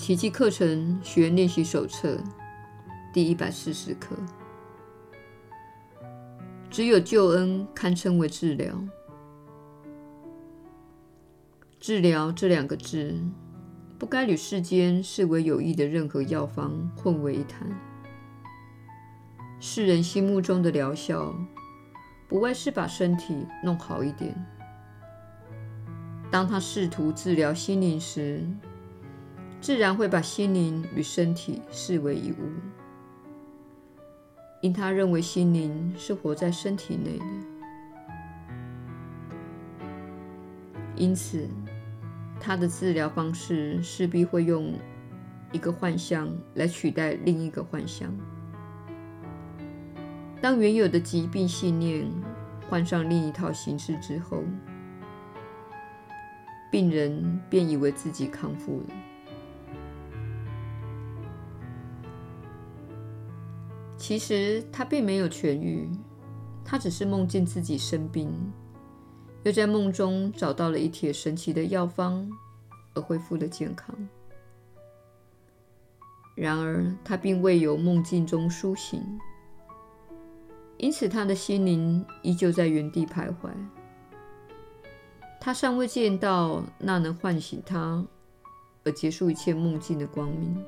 奇迹课程学练习手册第一百四十课。只有救恩堪称为治疗。治疗这两个字，不该与世间视为有益的任何药方混为一谈。世人心目中的疗效，不外是把身体弄好一点。当他试图治疗心灵时，自然会把心灵与身体视为一物，因他认为心灵是活在身体内的。因此，他的治疗方式势必会用一个幻象来取代另一个幻象。当原有的疾病信念换上另一套形式之后，病人便以为自己康复了。其实他并没有痊愈，他只是梦见自己生病，又在梦中找到了一帖神奇的药方，而恢复了健康。然而，他并未由梦境中苏醒，因此他的心灵依旧在原地徘徊。他尚未见到那能唤醒他而结束一切梦境的光明。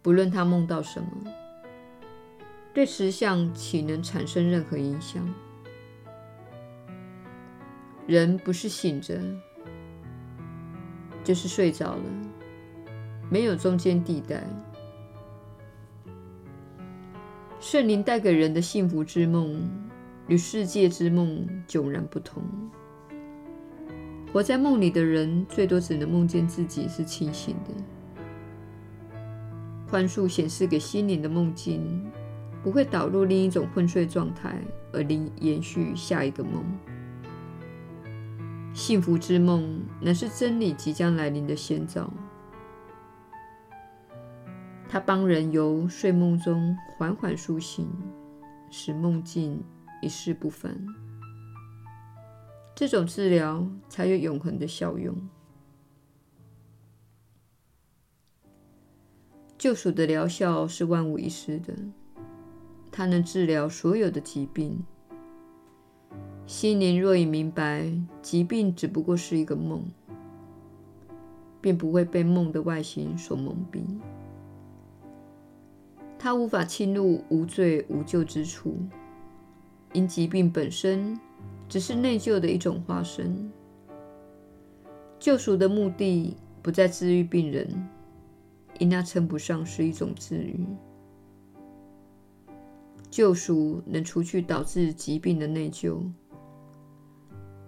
不论他梦到什么，对实相岂能产生任何影响？人不是醒着，就是睡着了，没有中间地带。圣灵带给人的幸福之梦，与世界之梦迥然不同。活在梦里的人，最多只能梦见自己是清醒的。幻术显示给心灵的梦境，不会导入另一种昏睡状态，而令延续下一个梦。幸福之梦乃是真理即将来临的先兆。它帮人由睡梦中缓缓苏醒，使梦境一世不凡。这种治疗才有永恒的效用。救赎的疗效是万无一失的，它能治疗所有的疾病。心灵若已明白疾病只不过是一个梦，便不会被梦的外形所蒙蔽。它无法侵入无罪无救之处，因疾病本身只是内疚的一种化身。救赎的目的不在治愈病人。因那称不上是一种治愈。救赎能除去导致疾病的内疚，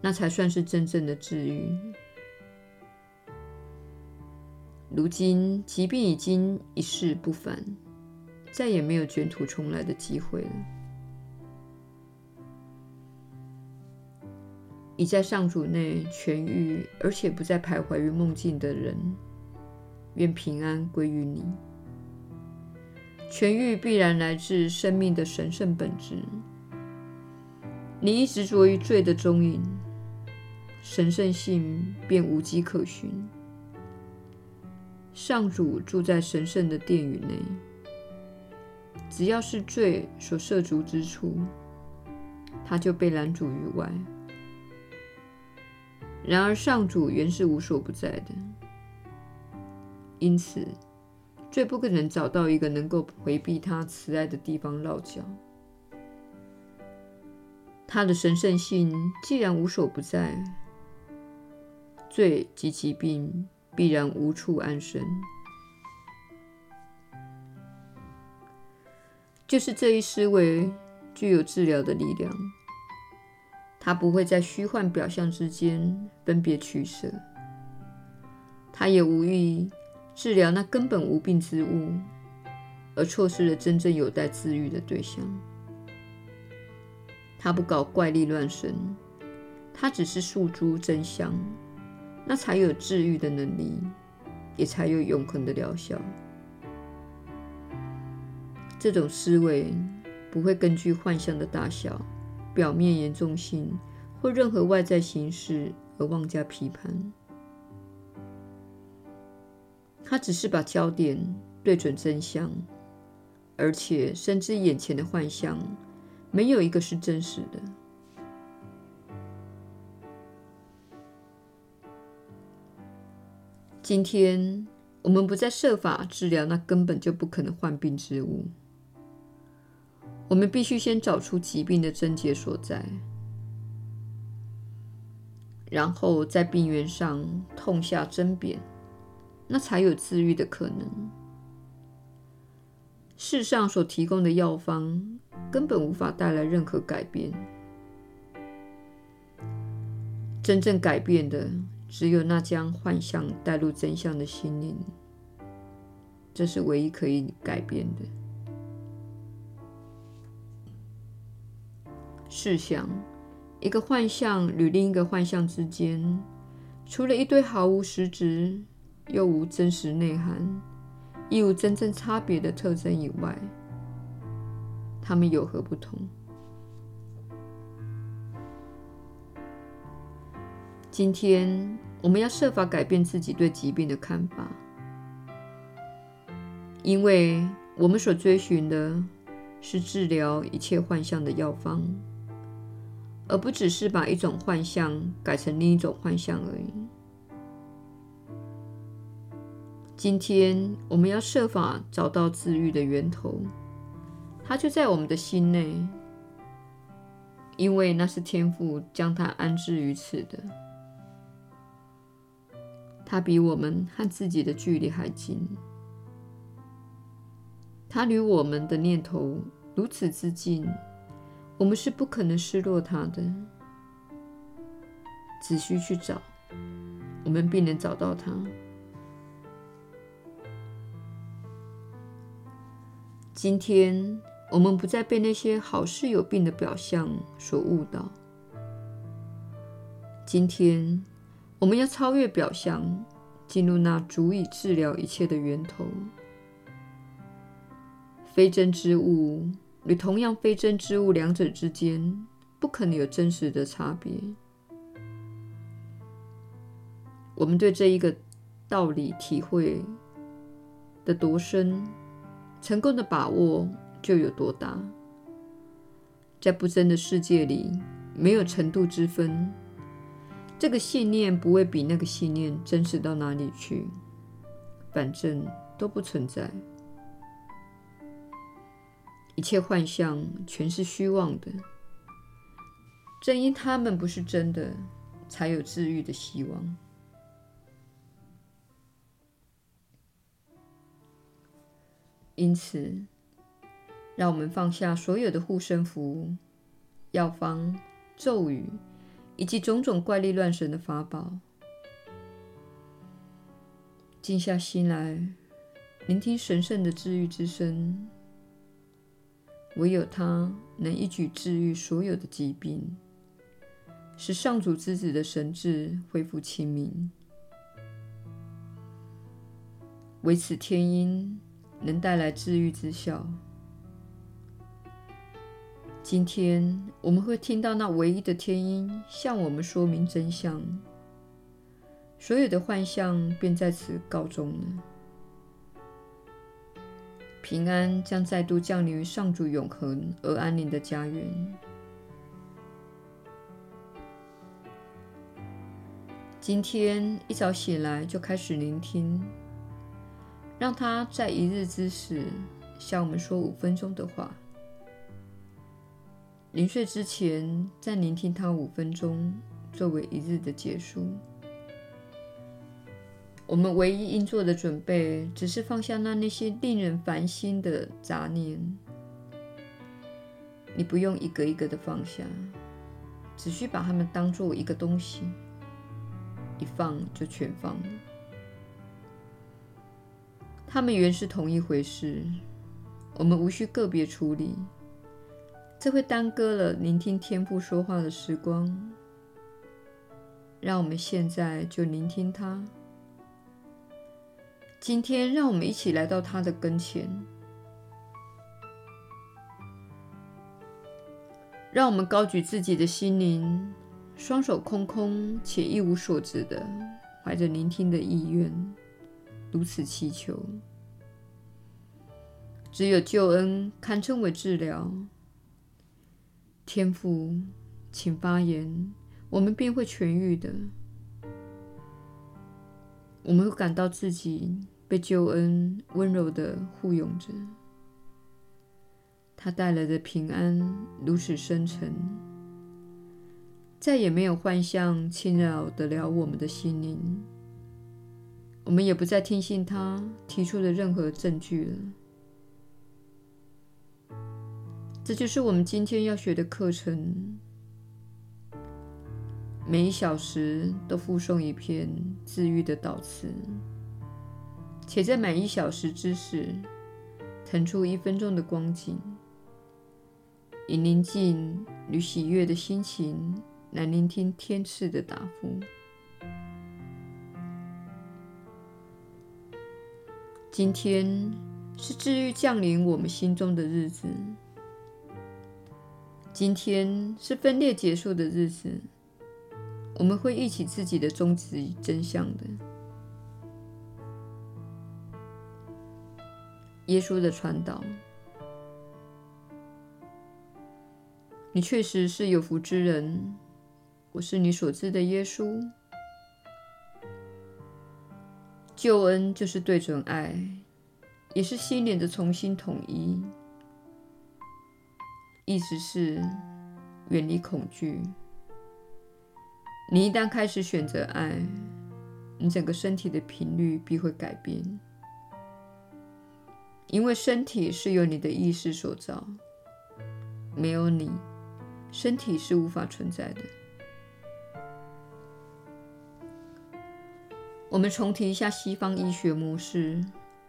那才算是真正的治愈。如今疾病已经一世不返，再也没有卷土重来的机会了。已在上主内痊愈，而且不再徘徊于梦境的人。愿平安归于你。痊愈必然来自生命的神圣本质。你一执着于罪的踪影，神圣性便无迹可寻。上主住在神圣的殿宇内，只要是罪所涉足之处，他就被拦阻于外。然而，上主原是无所不在的。因此，最不可能找到一个能够回避他慈爱的地方落脚。他的神圣性既然无所不在，罪及疾病必然无处安身。就是这一思维具有治疗的力量，它不会在虚幻表象之间分别取舍，它也无意。治疗那根本无病之物，而错失了真正有待治愈的对象。他不搞怪力乱神，他只是诉诸真相，那才有治愈的能力，也才有永恒的疗效。这种思维不会根据幻象的大小、表面严重性或任何外在形式而妄加批判。他只是把焦点对准真相，而且深知眼前的幻象没有一个是真实的。今天，我们不再设法治疗那根本就不可能患病之物。我们必须先找出疾病的症结所在，然后在病源上痛下针砭，那才有治愈的可能。世上所提供的药方根本无法带来任何改变。真正改变的，只有那将幻象带入真相的心灵，这是唯一可以改变的。试想，一个幻象与另一个幻象之间，除了一堆毫无实质又无真实内涵、亦无真正差别的特征以外，它们有何不同？今天我们要设法改变自己对疾病的看法，因为我们所追寻的是治疗一切幻象的药方，而不只是把一种幻象改成另一种幻象而已。今天我们要设法找到治愈的源头，它就在我们的心内，因为那是天父将它安置于此的。它比我们和自己的距离还近，它离我们的念头如此之近，我们是不可能失落它的。只需去找，我们必能找到它。今天，我们不再被那些好似有病的表象所误导。今天。我们要超越表象，进入那足以治疗一切的源头。非真之物与同样非真之物，两者之间不可能有真实的差别。我们对这一个道理体会的多深，成功的把握就有多大。在不真的世界里，没有程度之分。这个信念不会比那个信念真实到哪里去，反正都不存在。一切幻象全是虚妄的，正因它们不是真的，才有治愈的希望。因此，让我们放下所有的护身符、药方、咒语。以及种种怪力乱神的法宝，静下心来，聆听神圣的治愈之声。唯有他能一举治愈所有的疾病，使上主之子的神智恢复清明。唯此天音能带来治愈之效。今天我们会听到那唯一的天音向我们说明真相，所有的幻象便在此告终了。平安将再度降临于上主永恒而安宁的家园。今天一早醒来就开始聆听，让他在一日之时向我们说五分钟的话。临睡之前，再聆听他五分钟，作为一日的结束。我们唯一应做的准备，只是放下那那些令人烦心的杂念。你不用一个一个的放下，只需把它们当作一个东西，一放就全放了。他们原是同一回事，我们无需个别处理。这会耽搁了聆听天父说话的时光。让我们现在就聆听他。今天，让我们一起来到他的跟前。让我们高举自己的心灵，双手空空且一无所知的，怀着聆听的意愿，如此祈求。只有救恩堪称为治疗。天父，请发言，我们便会痊愈的。我们会感到自己被救恩温柔地护拥着，他带来的平安如此深沉，再也没有幻象侵扰得了我们的心灵。我们也不再听信他提出的任何证据了。这就是我们今天要学的课程。每一小时都附送一篇治愈的祷词，且在每一小时之时腾出一分钟的光景，以宁静与喜悦的心情来聆听天赐的答复。今天是治愈降临我们心中的日子。今天是分裂结束的日子，我们会忆起自己的终极真相的。耶稣的传导，你确实是有福之人。我是你所知的耶稣。救恩就是对准爱，也是心灵的重新统一。意思是远离恐惧。你一旦开始选择爱，你整个身体的频率必会改变，因为身体是由你的意识所造，没有你，身体是无法存在的。我们重提一下西方医学模式，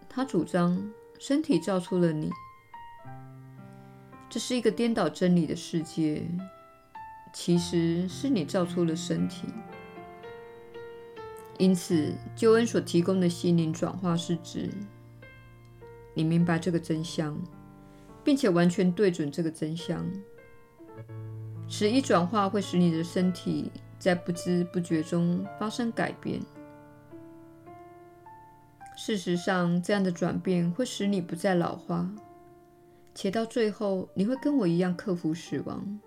他主张身体造出了你。这是一个颠倒真理的世界，其实是你造出了身体。因此，救恩所提供的心灵转化是指你明白这个真相，并且完全对准这个真相。此一转化会使你的身体在不知不觉中发生改变。事实上，这样的转变会使你不再老化。且到最后，你会跟我一样克服死亡。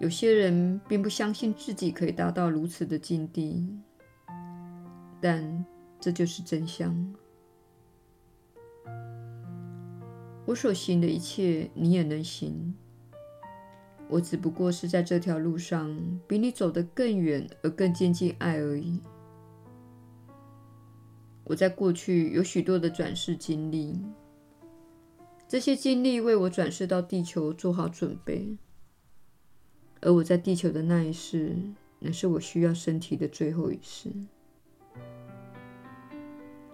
有些人并不相信自己可以达到如此的境地，但这就是真相。我所行的一切，你也能行。我只不过是在这条路上比你走得更远而更接近爱而已。我在过去有许多的转世经历，这些经历为我转世到地球做好准备。而我在地球的那一世，乃是我需要身体的最后一世。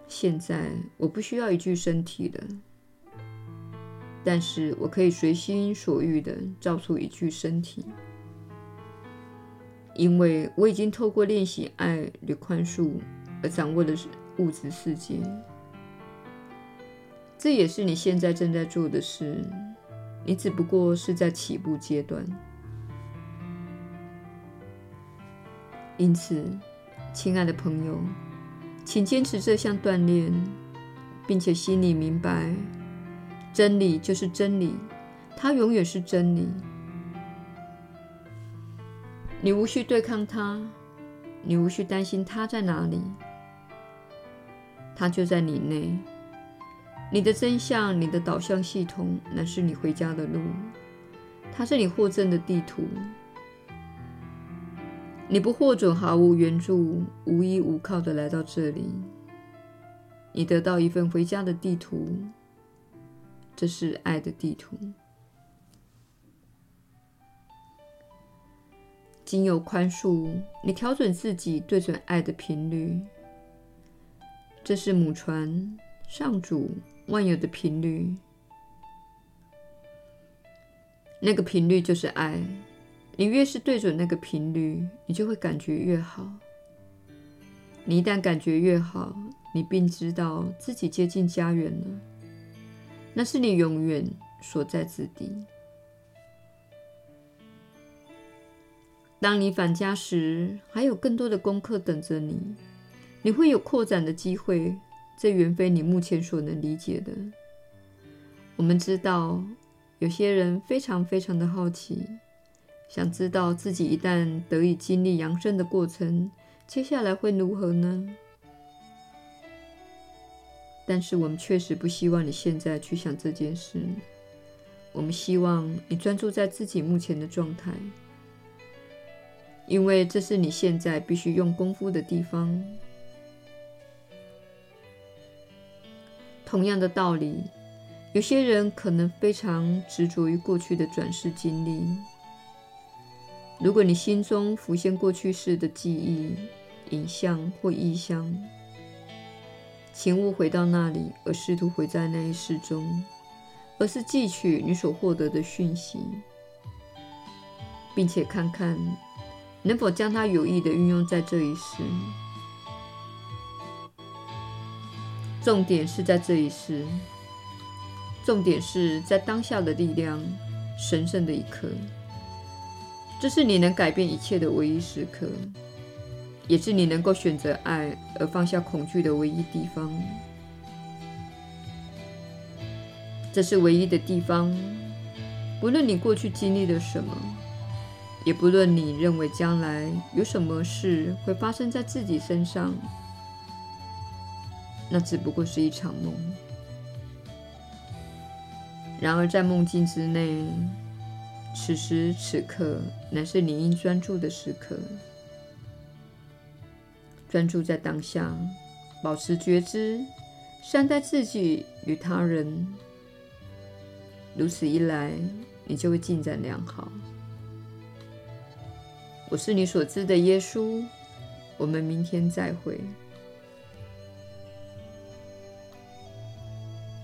现在我不需要一具身体了，但是我可以随心所欲地造出一具身体，因为我已经透过练习爱与宽恕而掌握的是。物质世界，这也是你现在正在做的事。你只不过是在起步阶段。因此，亲爱的朋友，请坚持这项锻炼，并且心里明白，真理就是真理，它永远是真理。你无需对抗它，你无需担心它在哪里。它就在你内，你的真相，你的导向系统，乃是你回家的路。它是你获赠的地图。你不获准毫无援助、无依无靠的来到这里。你得到一份回家的地图，这是爱的地图。经由宽恕，你调整自己，对准爱的频率。这是母船、上主、万有的频率，那个频率就是爱。你越是对准那个频率，你就会感觉越好。你一旦感觉越好，你便知道自己接近家园了，那是你永远所在之地。当你返家时，还有更多的功课等着你。你会有扩展的机会，这远非你目前所能理解的。我们知道，有些人非常非常的好奇，想知道自己一旦得以经历扬升的过程，接下来会如何呢？但是我们确实不希望你现在去想这件事。我们希望你专注在自己目前的状态，因为这是你现在必须用功夫的地方。同样的道理，有些人可能非常执着于过去的转世经历。如果你心中浮现过去世的记忆、影像或意象，请勿回到那里，而试图回在那一世中，而是记取你所获得的讯息，并且看看能否将它有意地运用在这一世。重点是在这一世，重点是在当下的力量，神圣的一刻。这是你能改变一切的唯一时刻。也是你能够选择爱而放下恐惧的唯一地方。这是唯一的地方，不论你过去经历了什么，也不论你认为将来有什么事会发生在自己身上，那只不过是一场梦。然而，在梦境之内，此时此刻乃是你应专注的时刻。专注在当下，保持觉知，善待自己与他人。如此一来，你就会进展良好。我是你所知的耶稣。我们明天再会。